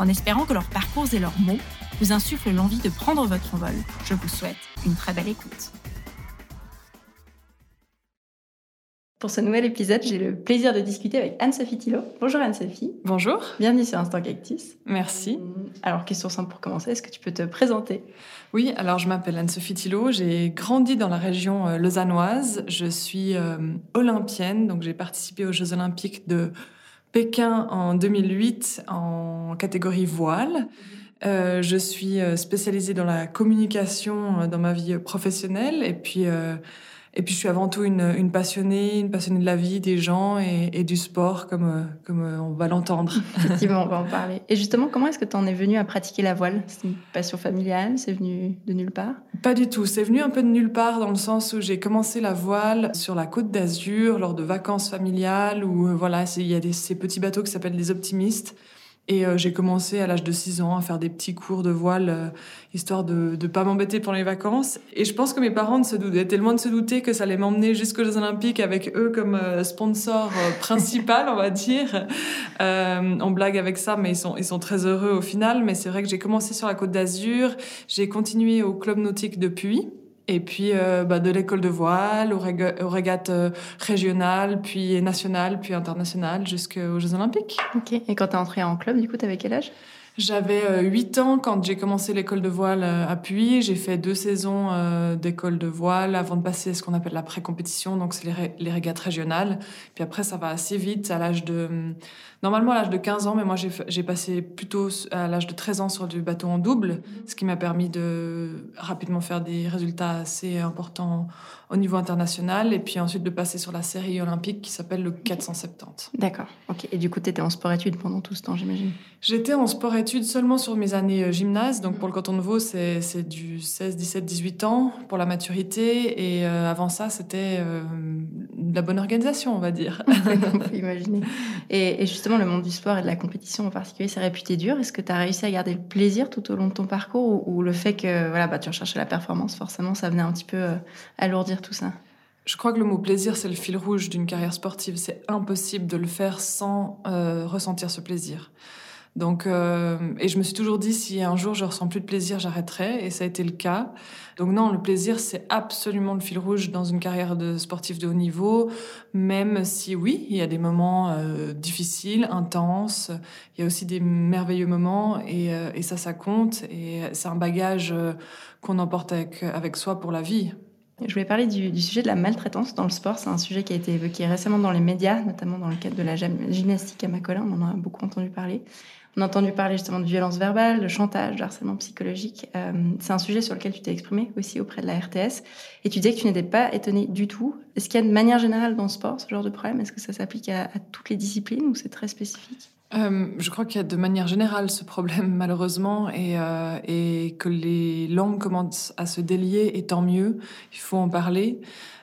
En espérant que leurs parcours et leurs mots vous insuffle l'envie de prendre votre envol. Je vous souhaite une très belle écoute. Pour ce nouvel épisode, j'ai le plaisir de discuter avec Anne-Sophie Thilo. Bonjour Anne-Sophie. Bonjour. Bienvenue sur Instant Cactus. Merci. Euh, alors, question simple pour commencer, est-ce que tu peux te présenter? Oui, alors je m'appelle Anne-Sophie Thilo, j'ai grandi dans la région euh, lausannoise, je suis euh, olympienne, donc j'ai participé aux Jeux olympiques de Pékin en 2008 en catégorie voile. Euh, je suis euh, spécialisée dans la communication euh, dans ma vie professionnelle et puis et puis je suis avant tout une, une, passionnée, une passionnée de la vie, des gens et, et du sport, comme, comme on va l'entendre. Effectivement, on va en parler. Et justement, comment est-ce que tu en es venue à pratiquer la voile? C'est une passion familiale C'est venu de nulle part? Pas du tout. C'est venu un peu de nulle part dans le sens où j'ai commencé la voile sur la côte d'Azur lors de vacances familiales où voilà, il y a des, ces petits bateaux qui s'appellent les optimistes. Et euh, j'ai commencé à l'âge de 6 ans à faire des petits cours de voile, euh, histoire de ne pas m'embêter pendant les vacances. Et je pense que mes parents se doutaient, tellement de se douter que ça allait m'emmener jusqu'aux Jeux Olympiques avec eux comme euh, sponsor principal, on va dire. on blague avec ça, mais ils sont, ils sont très heureux au final. Mais c'est vrai que j'ai commencé sur la Côte d'Azur, j'ai continué au club nautique depuis. Et puis euh, bah, de l'école de voile aux, régates euh, régionales, puis nationales, puis internationales, jusqu'aux Jeux Olympiques. Ok. Et quand tu es entrée en club, du coup, tu avais quel âge? J'avais 8 euh, ans quand j'ai commencé l'école de voile à Puy. J'ai fait deux saisons d'école de voile avant de passer ce qu'on appelle la pré-compétition, donc c'est les, les, régates régionales. Puis après, ça va assez vite à l'âge de Normalement à l'âge de 15 ans, mais moi j'ai passé plutôt à l'âge de 13 ans sur du bateau en double, ce qui m'a permis de rapidement faire des résultats assez importants au niveau international et puis ensuite de passer sur la série olympique qui s'appelle le 470. D'accord, ok. Et du coup, tu étais en sport-études pendant tout ce temps, j'imagine? J'étais en sport-études seulement sur mes années euh, gymnase. Donc pour le canton de Vaud, c'est du 16, 17, 18 ans pour la maturité. Et euh, avant ça, c'était euh, de la bonne organisation, on va dire. on peut imaginer. Et, et justement, le monde du sport et de la compétition en particulier, c'est réputé dur. Est-ce que tu as réussi à garder le plaisir tout au long de ton parcours ou, le fait que voilà, bah, tu recherchais la performance, forcément, ça venait un petit peu euh, alourdir tout ça? Je crois que le mot plaisir, c'est le fil rouge d'une carrière sportive. C'est impossible de le faire sans euh, ressentir ce plaisir. Donc, euh, et je me suis toujours dit, si un jour je ressens plus de plaisir, j'arrêterai. Et ça a été le cas. Donc non, le plaisir, c'est absolument le fil rouge dans une carrière de sportif de haut niveau. Même si oui, il y a des moments euh, difficiles, intenses. Il y a aussi des merveilleux moments. Et, euh, ça, ça compte. Et c'est un bagage qu'on emporte avec, avec soi pour la vie. Je voulais parler du, du, sujet de la maltraitance dans le sport. C'est un sujet qui a été évoqué récemment dans les médias, notamment dans le cadre de la gymnastique à Macolin. On en a beaucoup entendu parler. On a entendu parler justement de violence verbale, de chantage, de harcèlement psychologique. Euh, c'est un sujet sur lequel tu t'es exprimé aussi auprès de la RTS. Et tu disais que tu n'étais pas étonné du tout. Est-ce qu'il y a de manière générale dans le sport ce genre de problème Est-ce que ça s'applique à, toutes les disciplines ou c'est très spécifique? Euh, je crois qu'il y a de manière générale ce problème malheureusement euh, et que les langues commencent à se délier et tant mieux, il faut en parler.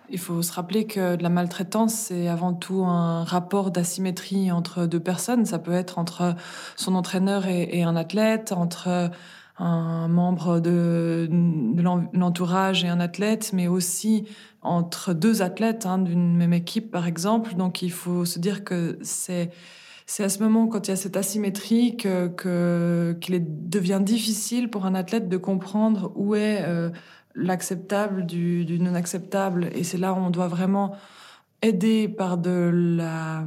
Il faut se rappeler que la maltraitance, c'est avant tout un rapport d'asymétrie entre deux personnes. Ça peut être entre son entraîneur et, un athlète, entre un membre de, l'entourage et un athlète, mais aussi entre deux athlètes hein, d'une même équipe, par exemple. Donc il faut se dire que c'est c'est à ce moment, quand il y a cette asymétrie, que qu'il devient difficile pour un athlète de comprendre où est euh, l'acceptable du, non acceptable. Et c'est là où on doit vraiment aider par de la,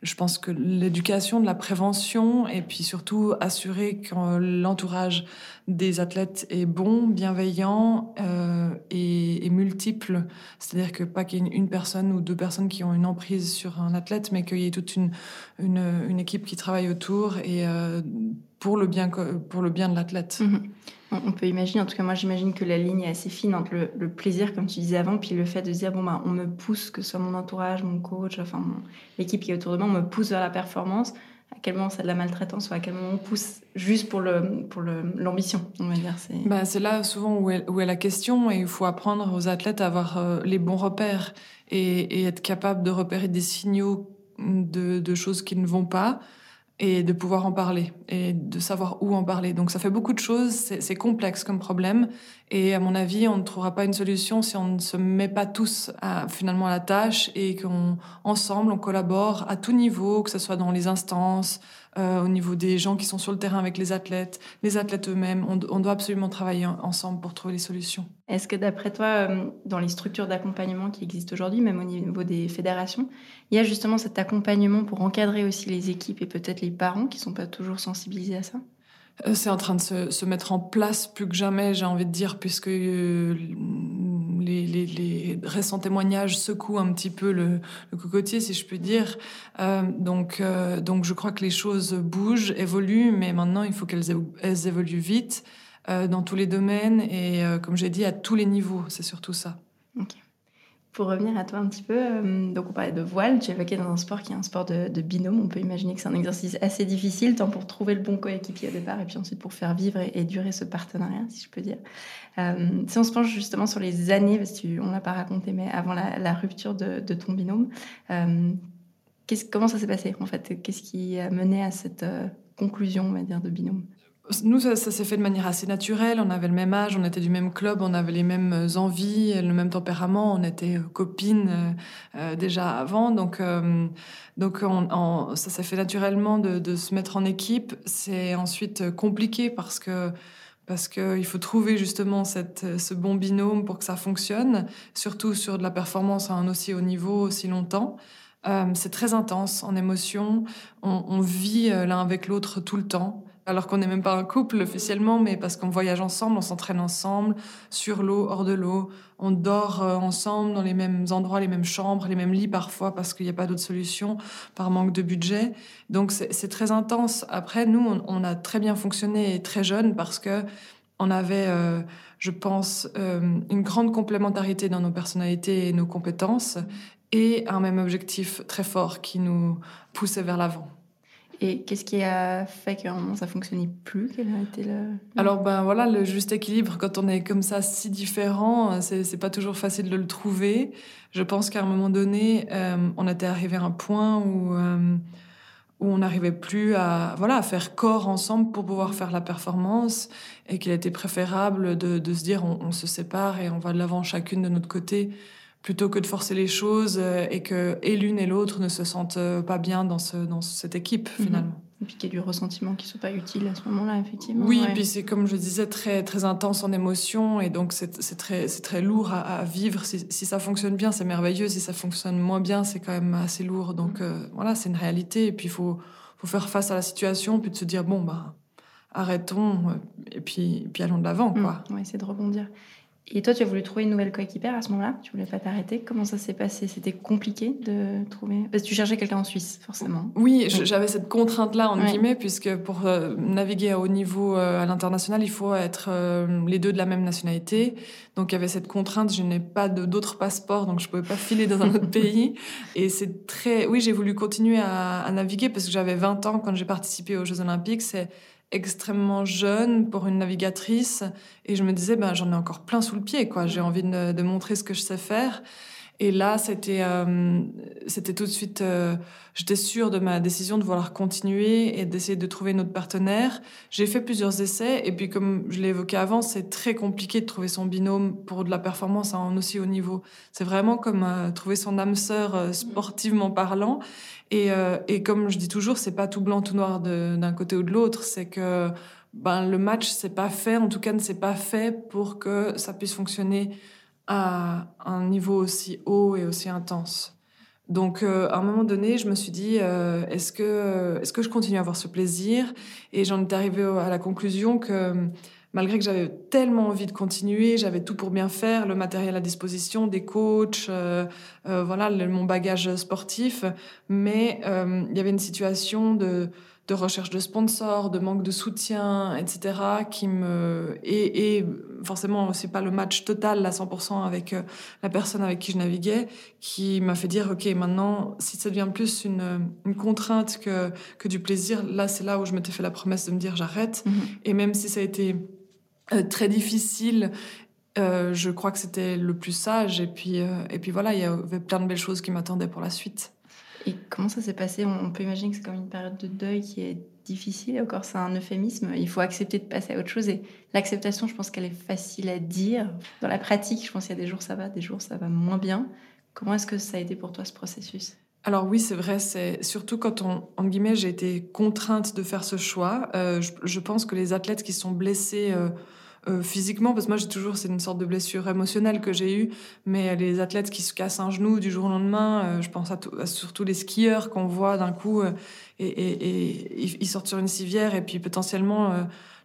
je pense que l'éducation, de la prévention, et puis surtout assurer que l'entourage des athlètes est bon, bienveillant euh, et, multiple. C'est-à-dire que pas qu'il y ait une, personne ou deux personnes qui ont une emprise sur un athlète, mais qu'il y ait toute une, une, une, équipe qui travaille autour et euh, pour le bien, pour le bien de l'athlète. Mm-hmm on peut imaginer, en tout cas moi j'imagine que la ligne est assez fine entre le, plaisir, comme tu disais avant, puis le fait de se dire, bon, ben, on me pousse, que ce soit mon entourage, mon coach, enfin l'équipe qui est autour de moi, on me pousse vers la performance, À quel moment c'est de la maltraitance ou à quel moment on pousse juste pour le pour l'ambition, on va dire. C'est ben, c'est là souvent où est, où la question et il faut apprendre aux athlètes à avoir euh, les bons repères et, être capable de repérer des signaux de choses qui ne vont pas et de pouvoir en parler et de savoir où en parler. Donc ça fait beaucoup de choses, c'est complexe comme problème et à mon avis, on ne trouvera pas une solution si on ne se met pas tous à, finalement à la tâche et qu'on ensemble on collabore à tout niveau, que ce soit dans les instances, euh, au niveau des gens qui sont sur le terrain avec les athlètes, les athlètes eux-mêmes. On, on, doit absolument travailler ensemble pour trouver les solutions. Est-ce que d'après toi, euh, dans les structures d'accompagnement qui existent aujourd'hui, même au niveau des fédérations, il y a justement cet accompagnement pour encadrer aussi les équipes et peut-être les parents qui ne sont pas toujours sensibilisés à ça? C'est en train de se, se, mettre en place plus que jamais, j'ai envie de dire, puisque euh, les, les, les, récents témoignages secouent un petit peu le, le cocotier, si je peux dire. Euh, donc, euh, donc je crois que les choses bougent, évoluent, mais maintenant il faut qu'elles elles évoluent vite euh, dans tous les domaines et, euh, comme j'ai dit, à tous les niveaux. C'est surtout ça. Pour revenir à toi un petit peu, euh, donc on parlait de voile, tu évoquais dans un sport qui est un sport de, binôme, on peut imaginer que c'est un exercice assez difficile, tant pour trouver le bon coéquipier au départ et puis ensuite pour faire vivre et, durer ce partenariat, si je peux dire. Euh, si on se penche justement sur les années, parce qu'on l'a pas raconté, mais avant la, rupture de, ton binôme, euh, comment ça s'est passé en fait? Qu'est-ce qui a mené à cette conclusion, on va dire, de binôme? Nous, ça, ça s'est fait de manière assez naturelle. On avait le même âge, on était du même club, on avait les mêmes envies, le même tempérament. On était euh, copines euh, euh, déjà avant, donc euh, donc on, on, ça s'est fait naturellement de, de, se mettre en équipe. C'est ensuite compliqué parce que parce qu'il faut trouver justement cette, ce bon binôme pour que ça fonctionne, surtout sur de la performance à un aussi haut niveau aussi longtemps. Euh, c'est très intense en émotion. On, on vit l'un avec l'autre tout le temps alors qu'on n'est même pas un couple officiellement, mais parce qu'on voyage ensemble, on s'entraîne ensemble, sur l'eau, hors de l'eau, on dort euh, ensemble dans les mêmes endroits, les mêmes chambres, les mêmes lits parfois parce qu'il n'y a pas d'autre solution par manque de budget. Donc c'est très intense. Après, nous, on, a très bien fonctionné très jeune parce que on avait, euh, je pense, euh, une grande complémentarité dans nos personnalités et nos compétences et un même objectif très fort qui nous poussait vers l'avant. Et qu'est-ce qui a fait qu'à un ça fonctionnait plus a été. Alors ben voilà, le juste équilibre quand on est comme ça si différent, c'est pas toujours facile de le trouver. Je pense qu'à un moment donné, euh, on était arrivé à un point où euh, où on n'arrivait plus à voilà à faire corps ensemble pour pouvoir faire la performance et qu'il était préférable de, se dire on se sépare et on va de l'avant chacune de notre côté plutôt que de forcer les choses euh, et que et l'une et l'autre ne se sentent euh, pas bien dans, ce, dans cette équipe mhm. finalement. Mmh. Et puis qu'il y ait du ressentiment qui ne soit pas utile à ce moment-là, effectivement. Oui, ouais. puis c'est comme je disais, très, très intense en émotion et donc c'est très, très lourd à, à vivre. Si, si, ça fonctionne bien, c'est merveilleux. Si ça fonctionne moins bien, c'est quand même assez lourd. Donc mmh. euh, voilà, c'est une réalité. Et puis il faut, faut faire face à la situation, puis de se dire, bon, bah, arrêtons et puis, et puis allons de l'avant. Mmh. On va essayer de rebondir. Et toi, tu as voulu trouver une nouvelle coéquipière à ce moment-là? Tu voulais pas t'arrêter? Comment ça s'est passé? C'était compliqué de trouver? Parce que tu cherchais quelqu'un en Suisse, forcément. Oui, j'avais cette contrainte-là, en ouais. guillemets, puisque pour euh, naviguer à haut niveau euh, à l'international, il faut être euh, les deux de la même nationalité. Donc il y avait cette contrainte, je n'ai pas d'autres passeports, donc je pouvais pas filer dans un autre pays. Et c'est très... Oui, j'ai voulu continuer à, à naviguer parce que j'avais 20 ans quand j'ai participé aux Jeux Olympiques. C'est extrêmement jeune pour une navigatrice et je me disais ben j'en ai encore plein sous le pied quoi. J'ai envie de, de, montrer ce que je sais faire et là c'était euh, c'était tout de suite euh, j'étais sûre de ma décision de vouloir continuer et d'essayer de trouver notre partenaire. J'ai fait plusieurs essais et puis comme je l'ai évoqué avant c'est très compliqué de trouver son binôme pour de la performance à un aussi haut niveau. C'est vraiment comme euh, trouver son âme sœur euh, sportivement parlant. Et, euh, et comme je dis toujours, c'est pas tout blanc, tout noir d'un côté ou de l'autre. C'est que ben, le match, c'est pas fait, en tout cas, ne s'est pas fait pour que ça puisse fonctionner à un niveau aussi haut et aussi intense. Donc, euh, à un moment donné, je me suis dit, euh, est-ce que, est-ce que je continue à avoir ce plaisir? Et j'en étais arrivée à la conclusion que malgré que j'avais tellement envie de continuer, j'avais tout pour bien faire, le matériel à disposition, des coachs, euh, euh, voilà, mon bagage sportif, mais euh, il y avait une situation de, de recherche de sponsors, de manque de soutien, etc., qui me et, et forcément c'est pas le match total à 100% avec euh, la personne avec qui je naviguais, qui m'a fait dire ok maintenant si ça devient plus une, une contrainte que que du plaisir, là c'est là où je m'étais fait la promesse de me dire j'arrête. Mhm. Et même si ça a été euh, très difficile euh, je crois que c'était le plus sage. Et puis, et puis voilà, il y avait plein de belles choses qui m'attendaient pour la suite. Et comment ça s'est passé On peut imaginer que c'est comme une période de deuil qui est difficile. Encore, c'est un euphémisme. Il faut accepter de passer à autre chose. Et l'acceptation, je pense qu'elle est facile à dire. Dans la pratique, je pense qu'il y a des jours ça va, des jours ça va moins bien. Comment est-ce que ça a été pour toi ce processus? Alors oui, c'est vrai, c'est surtout quand on, en guillemets, j'ai été contrainte de faire ce choix. Euh, je, pense que les athlètes qui sont blessés euh, euh, physiquement, parce que moi j'ai toujours, c'est une sorte de blessure émotionnelle que j'ai eue, mais les athlètes qui se cassent un genou du jour au lendemain, euh, je pense à, surtout les skieurs qu'on voit d'un coup euh, et, et, et, ils sortent sur une civière et puis potentiellement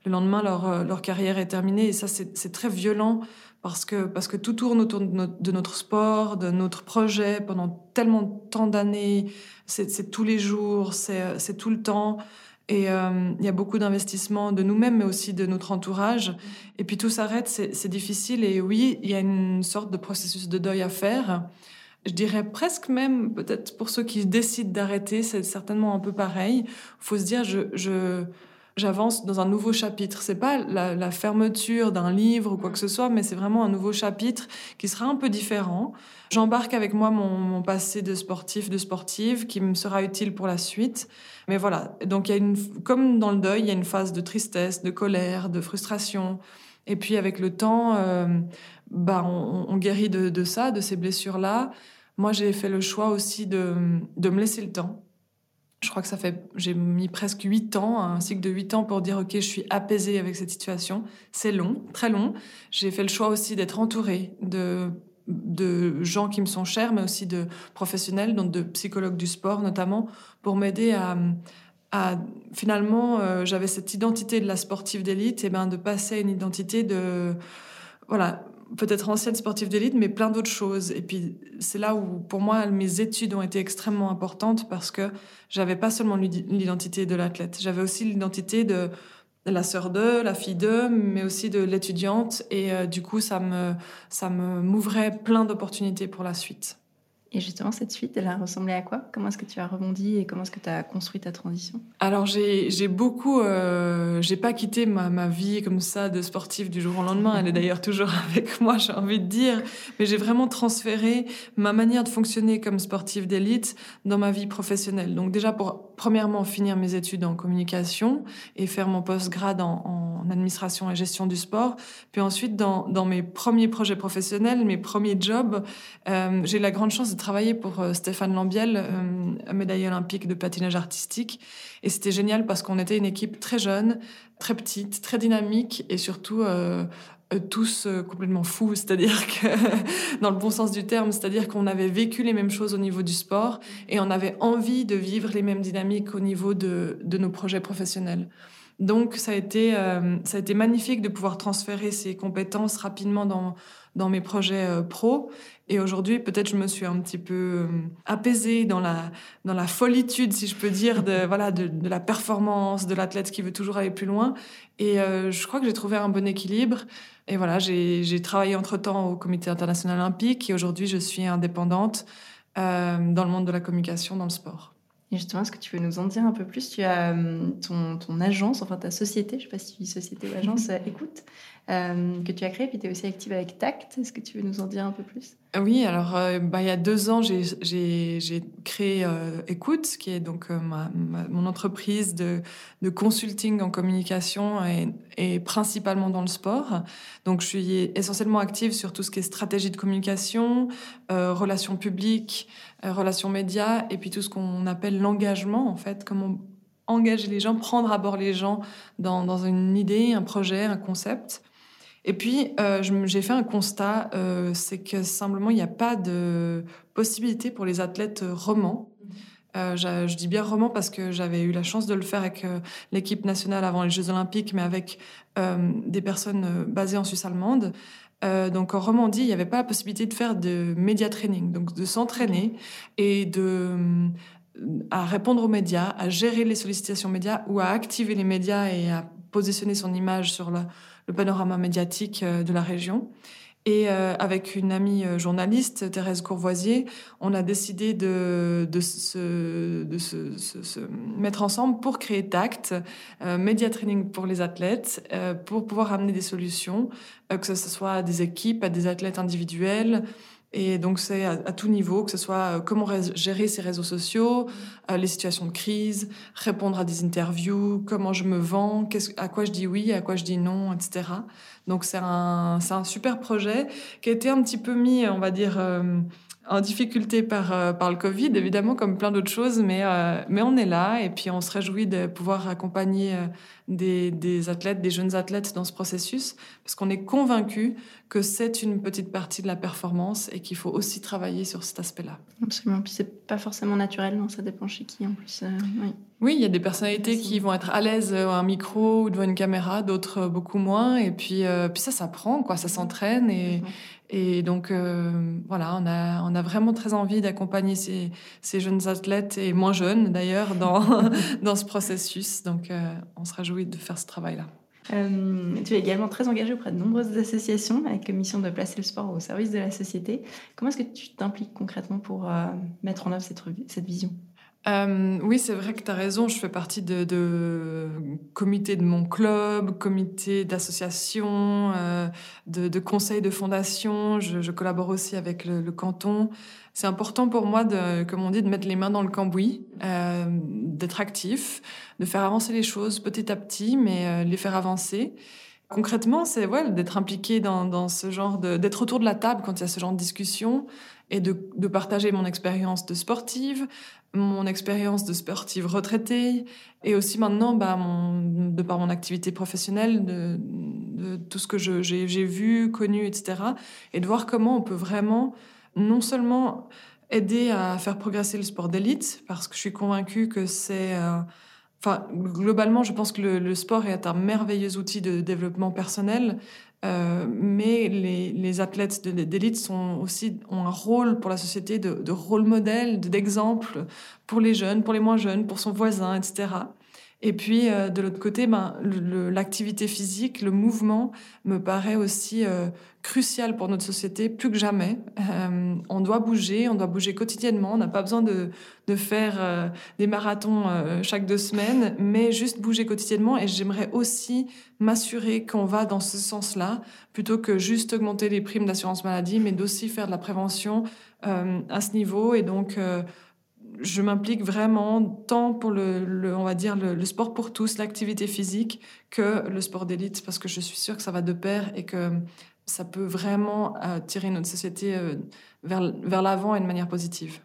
le lendemain leur, leur carrière est terminée et ça c'est très violent parce que, parce que tout tourne autour de notre, de notre sport, de notre projet pendant tellement de temps d'années, c'est tous les jours, c'est tout le temps. Et euh, il y a beaucoup d'investissements de nous-mêmes, mais aussi de notre entourage. Et puis tout s'arrête, c'est difficile. Et oui, il y a une sorte de processus de deuil à faire. Je dirais presque même, peut-être pour ceux qui décident d'arrêter, c'est certainement un peu pareil. Il faut se dire, je, je, j'avance dans un nouveau chapitre. C'est pas la, fermeture d'un livre ou quoi que ce soit, mais c'est vraiment un nouveau chapitre qui sera un peu différent. J'embarque avec moi mon, passé de sportif, de sportive, qui me sera utile pour la suite. Mais voilà. Donc il y a une, comme dans le deuil, il y a une phase de tristesse, de colère, de frustration. Et puis avec le temps, euh, bah on, on, guérit de, de ça, de ces blessures-là. Moi, j'ai fait le choix aussi de, de me laisser le temps je crois que ça fait, j'ai mis presque huit ans, un cycle de huit ans pour dire, OK, je suis apaisée avec cette situation. C'est long, très long. J'ai fait le choix aussi d'être entourée de, de gens qui me sont chers, mais aussi de professionnels, donc de psychologues du sport notamment, pour m'aider à, à, finalement, euh, j'avais cette identité de la sportive d'élite, et ben de passer à une identité de, voilà, peut-être ancienne sportive d'élite, mais plein d'autres choses. Et puis c'est là où, pour moi, mes études ont été extrêmement importantes parce que j'avais pas seulement l'identité de l'athlète, j'avais aussi l'identité de la sœur de, la fille de, mais aussi de l'étudiante. Et euh, du coup, ça me, ça me m'ouvrait plein d'opportunités pour la suite. Et justement, cette suite, elle a ressemblé à quoi? Comment est-ce que tu as rebondi et comment est-ce que tu as construit ta transition? Alors, j'ai beaucoup... Euh, j'ai pas quitté ma, vie comme ça de sportive du jour au lendemain. Elle est d'ailleurs toujours avec moi, j'ai envie de dire. Mais j'ai vraiment transféré ma manière de fonctionner comme sportive d'élite dans ma vie professionnelle. Donc déjà, pour premièrement finir mes études en communication et faire mon post-grade en, administration et gestion du sport. Puis ensuite, dans, dans mes premiers projets professionnels, mes premiers jobs, euh, j'ai la grande chance de travaillé pour euh, Stéphane Lambiel, euh, médaillé olympique de patinage artistique. Et c'était génial parce qu'on était une équipe très jeune, très petite, très dynamique et surtout euh, tous complètement fous, c'est-à-dire que dans le bon sens du terme, c'est-à-dire qu'on avait vécu les mêmes choses au niveau du sport et on avait envie de vivre les mêmes dynamiques au niveau de, de nos projets professionnels. Donc ça a été ça a été magnifique de pouvoir transférer ces compétences rapidement dans dans mes projets pro et aujourd'hui, peut-être je me suis un petit peu euh, apaisée dans la dans la folitude, si je peux dire, de voilà de, de la performance, de l'athlète qui veut toujours aller plus loin. Et euh, je crois que j'ai trouvé un bon équilibre. Et voilà, j'ai travaillé entre temps au Comité international olympique et aujourd'hui je suis indépendante euh, dans le monde de la communication dans le sport. Et justement, est-ce que tu veux nous en dire un peu plus? Tu as euh, ton, ton, agence, enfin ta société, je ne sais pas si tu dis société ou agence, écoute, euh, que tu as créée, puis tu es aussi active avec Tact. Est-ce que tu veux nous en dire un peu plus? Oui, alors euh, bah, il y a deux ans, j'ai créé euh, Écoute, qui est donc ma, mon entreprise de, consulting en communication et, principalement dans le sport. Donc je suis essentiellement active sur tout ce qui est stratégie de communication, relations publiques, relations médias, et puis tout ce qu'on appelle l'engagement, en fait, comment engager les gens, prendre à bord les gens dans une idée, un projet, un concept. Et puis, euh, j'ai fait un constat, euh, c'est que simplement, il n'y a pas de possibilité pour les athlètes romans. Euh, je, je, dis bien roman parce que j'avais eu la chance de le faire avec euh, l'équipe nationale avant les Jeux Olympiques, mais avec euh, des personnes basées en Suisse allemande. donc en Romandie, il n'y avait pas la possibilité de faire de média training, donc de s'entraîner et de à répondre aux médias, à gérer les sollicitations médias ou à activer les médias et à positionner son image sur le, le panorama médiatique de la région. Et euh, avec une amie euh, journaliste, Thérèse Courvoisier, on a décidé de, de, se, de se, se, mettre ensemble pour créer TACT, euh, Media Training pour les athlètes, euh, pour pouvoir amener des solutions, euh, que ce soit à des équipes, à des athlètes individuels, et donc, c'est à, tout niveau, que ce soit comment gérer ses réseaux sociaux, les situations de crise, répondre à des interviews, comment je me vends, à quoi je dis oui, à quoi je dis non, etc. Donc c'est un, un super projet qui a été un petit peu mis, on va dire, euh, en difficulté par, euh, par le Covid, évidemment, comme plein d'autres choses, mais, euh, mais on est là et puis on se réjouit de pouvoir accompagner des, des athlètes, des jeunes athlètes dans ce processus, parce qu'on est convaincu que c'est une petite partie de la performance et qu'il faut aussi travailler sur cet aspect-là. Absolument. Puis c'est pas forcément naturel, non Ça dépend chez qui en plus. oui. Oui, il y a des personnalités qui vont être à l'aise à un micro ou devant une caméra, d'autres beaucoup moins. Et puis, euh, puis ça s'apprend, quoi, ça s'entraîne. Et, et donc, euh, voilà, on a, on a vraiment très envie d'accompagner ces, jeunes athlètes, et moins jeunes d'ailleurs, dans, dans ce processus. Donc, euh, on se réjouit de faire ce travail-là. Euh, tu es également très engagé auprès de nombreuses associations avec mission de placer le sport au service de la société. Comment est-ce que tu t'impliques concrètement pour mettre en œuvre cette vision? Euh, oui, c'est vrai que tu as raison. Je fais partie de, de comité de mon club, comité d'association, euh, de, de conseil de fondation. Je, je collabore aussi avec le, le canton. C'est important pour moi, de, comme on dit, de mettre les mains dans le cambouis, euh, d'être actif, de faire avancer les choses petit à petit, mais euh, les faire avancer. Concrètement, c'est ouais, d'être impliqué dans, dans ce genre de, d'être autour de la table quand il y a ce genre de discussion et de, de partager mon expérience de sportive, mon expérience de sportive retraitée et aussi maintenant, bah, de par mon activité professionnelle, de, de tout ce que j'ai vu, connu, etc. Et de voir comment on peut vraiment non seulement aider à faire progresser le sport d'élite, parce que je suis convaincue que c'est... Euh, enfin, globalement, je pense que le, sport est un merveilleux outil de développement personnel, euh, mais les, athlètes d'élite sont aussi un rôle pour la société de rôle modèle, d'exemple pour les jeunes, pour les moins jeunes, pour son voisin, etc. Et puis, euh, de l'autre côté, ben, l'activité physique, le mouvement me paraît aussi euh, crucial pour notre société, plus que jamais. Euh, on doit bouger, on doit bouger quotidiennement. On n'a pas besoin de, de faire euh, des marathons euh, chaque deux semaines, mais juste bouger quotidiennement. Et j'aimerais aussi m'assurer qu'on va dans ce sens-là, plutôt que juste augmenter les primes d'assurance maladie, mais d'aussi faire de la prévention à ce niveau. Et donc je m'implique vraiment tant pour le, on va dire le, sport pour tous, l'activité physique, que le sport d'élite, parce que je suis sûre que ça va de pair et que ça peut vraiment euh, tirer notre société euh, vers, vers l'avant et de manière positive.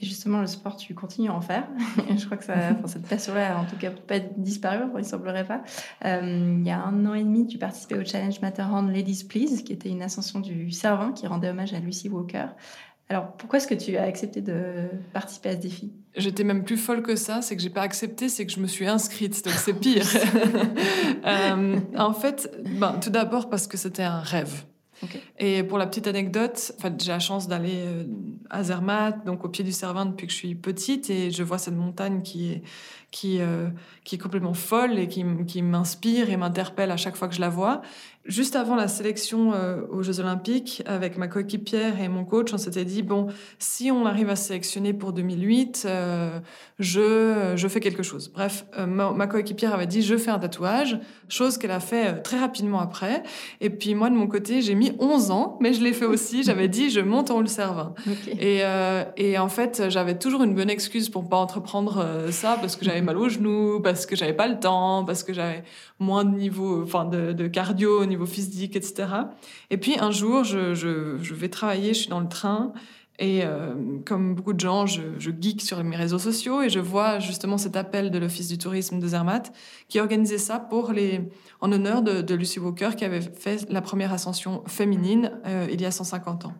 Et justement, le sport, tu continues à en faire. je crois que ça, cette passion-là, en tout cas, pas disparu, il ne semblerait pas. Euh, il y a un an et demi, tu participais au Challenge Matterhorn Ladies Please, qui était une ascension du Cervin qui rendait hommage à Lucy Walker. Alors, pourquoi est-ce que tu as accepté de participer à ce défi? J'étais même plus folle que ça, c'est que j'ai pas accepté, c'est que je me suis inscrite, donc c'est pire. euh, en fait, ben, tout d'abord parce que c'était un rêve. Okay. Et pour la petite anecdote, en fait, j'ai la chance d'aller euh, à Zermatt, donc au pied du Cervin depuis que je suis petite, et je vois cette montagne qui est qui, euh, qui est complètement folle et qui, qui m'inspire et m'interpelle à chaque fois que je la vois. Juste avant la sélection euh, aux Jeux Olympiques, avec ma coéquipière et mon coach, on s'était dit, bon, si on arrive à sélectionner pour 2008, euh, je, je fais quelque chose. Bref, ma, ma coéquipière avait dit, je fais un tatouage, chose qu'elle a fait très rapidement après. Et puis moi, de mon côté, j'ai mis 11 ans, mais je l'ai fait aussi. J'avais dit, je monte en haut le cervin. Okay. Et, et en fait, j'avais toujours une bonne excuse pour pas entreprendre ça, parce que j'avais mal aux genoux, parce que j'avais pas le temps, parce que j'avais moins de niveau, enfin de, cardio au niveau physique, etc. Et puis un jour, je, je, vais travailler, je suis dans le train. Et euh, comme beaucoup de gens, je, je geek sur mes réseaux sociaux et je vois justement cet appel de l'Office du tourisme de Zermatt qui organisait ça pour les, en honneur de, de Lucy Walker qui avait fait la première ascension féminine euh, il y a 150 ans.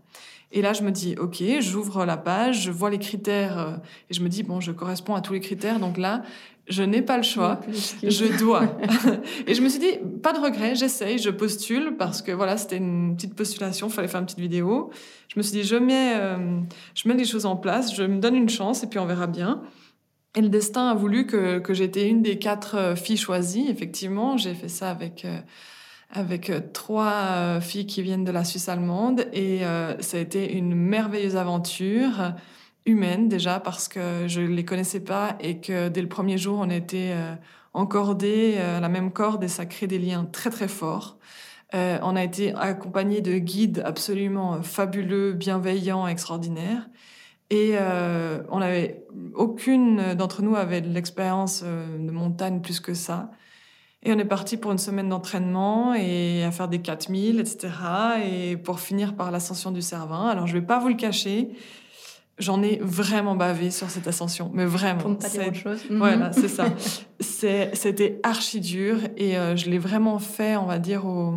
Et là, je me dis, OK, j'ouvre la page, je vois les critères euh, et je me dis, bon, je corresponds à tous les critères. Donc là, je n'ai pas le choix, je dois. et je me suis dit, pas de regret, j'essaye, je postule parce que voilà, c'était une petite postulation, il fallait faire une petite vidéo. Je me suis dit, je mets, euh, je mets les choses en place, je me donne une chance et puis on verra bien. Et le destin a voulu que, que j'étais une des quatre euh, filles choisies. Effectivement, j'ai fait ça avec avec euh, trois euh, filles qui viennent de la Suisse allemande et euh, ça a été une merveilleuse aventure humaine déjà parce que je les connaissais pas et que dès le premier jour on était encordés à la même corde et ça crée des liens très très forts. on a été accompagnés de guides absolument fabuleux, bienveillants, extraordinaires. Et on avait aucune d'entre nous avait de l'expérience de montagne plus que ça. Et on est parti pour une semaine d'entraînement et à faire des 4000, etc. Et pour finir par l'ascension du Cervin. Alors, je vais pas vous le cacher. J'en ai vraiment bavé sur cette ascension, mais vraiment. Pour ne pas dire autre chose. Voilà, mhm. c'est ça. C'était archi dur et euh, je l'ai vraiment fait, on va dire, au,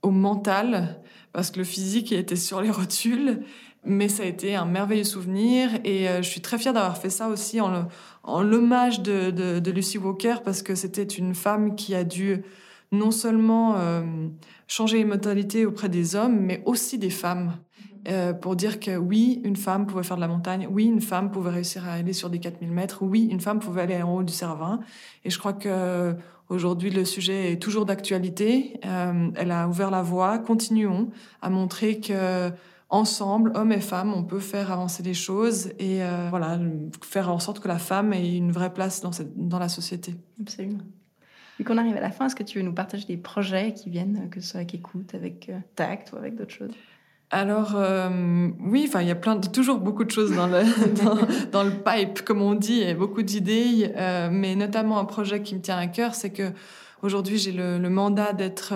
au mental, parce que le physique était sur les rotules. Mais ça a été un merveilleux souvenir et euh, je suis très fière d'avoir fait ça aussi en, en l'hommage de, de, Lucy Walker parce que c'était une femme qui a dû non seulement euh, changer les mentalités auprès des hommes, mais aussi des femmes. Euh, pour dire que oui, une femme pouvait faire de la montagne, oui, une femme pouvait réussir à aller sur des 4000 mètres, oui, une femme pouvait aller en haut du Cervin. Et je crois que aujourd'hui le sujet est toujours d'actualité. elle a ouvert la voie. Continuons à montrer que ensemble, hommes et femmes, on peut faire avancer les choses et euh, voilà, faire en sorte que la femme ait une vraie place dans, cette, dans la société. Absolument. Vu qu'on arrive à la fin, est-ce que tu veux nous partager des projets qui viennent, que ce soit avec écoute, avec euh, tact ou avec d'autres choses? Alors euh, oui, enfin il y a plein, toujours beaucoup de choses dans le dans, le pipe comme on dit, et beaucoup d'idées, mais notamment un projet qui me tient à cœur, c'est que aujourd'hui j'ai le, le, mandat d'être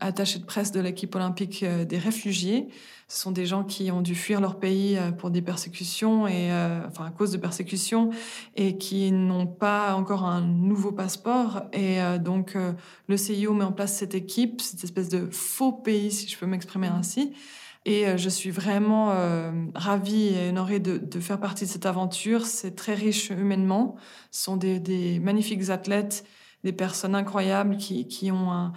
attaché de presse de l'équipe olympique des réfugiés. Ce sont des gens qui ont dû fuir leur pays euh, pour des persécutions et euh, enfin à cause de persécutions et qui n'ont pas encore un nouveau passeport. Et euh, donc le CIO met en place cette équipe, cette espèce de faux pays, si je peux m'exprimer ainsi. Et je suis vraiment ravie et honorée de, de, faire partie de cette aventure. C'est très riche humainement. Ce sont des, des magnifiques athlètes, des personnes incroyables qui, qui ont un,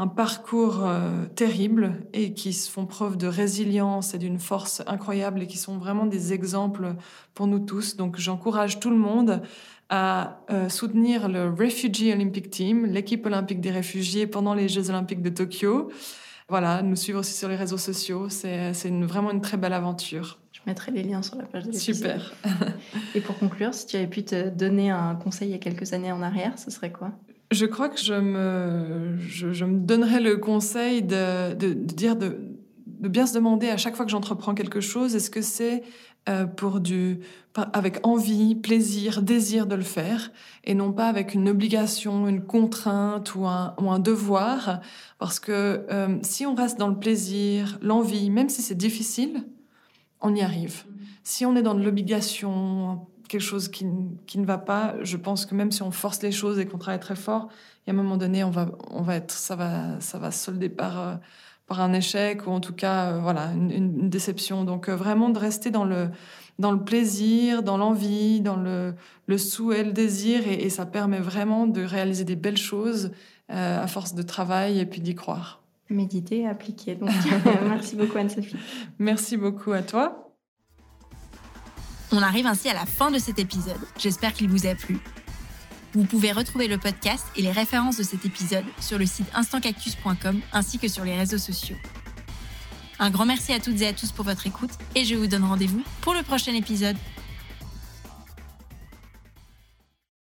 un parcours euh, terrible et qui font preuve de résilience et d'une force incroyable et qui sont vraiment des exemples pour nous tous. Donc j'encourage tout le monde à euh, soutenir le Refugee Olympic Team, l'équipe olympique des réfugiés pendant les Jeux olympiques de Tokyo. Voilà, nous suivre aussi sur les réseaux sociaux, c'est vraiment une très belle aventure. Je mettrai les liens sur la page de Super. Et pour conclure, si tu avais pu te donner un conseil il y a quelques années en arrière, ce serait quoi? Je crois que je me, je, me donnerais le conseil de, de, dire de, de, bien se demander à chaque fois que j'entreprends quelque chose, est-ce que c'est euh, pour du, avec envie, plaisir, désir de le faire, et non pas avec une obligation, une contrainte ou un, ou un devoir, parce que euh, si on reste dans le plaisir, l'envie, même si c'est difficile, on y arrive. Si on est dans de l'obligation, quelque chose qui, qui, ne va pas, je pense que même si on force les choses et qu'on travaille très fort, il y a un moment donné, on va, on va être, ça va, ça va solder par, euh, par un échec ou en tout cas, euh, voilà, une, une, déception. Donc euh, vraiment de rester dans le, dans le plaisir, dans l'envie, dans le, le souhait, le désir, et, et, ça permet vraiment de réaliser des belles choses à force de travail et puis d'y croire. Méditer, appliquer. Donc, merci beaucoup Anne-Sophie. Merci beaucoup à toi. On arrive ainsi à la fin de cet épisode. J'espère qu'il vous a plu. Vous pouvez retrouver le podcast et les références de cet épisode sur le site instantcactus.com ainsi que sur les réseaux sociaux. Un grand merci à toutes et à tous pour votre écoute et je vous donne rendez-vous pour le prochain épisode.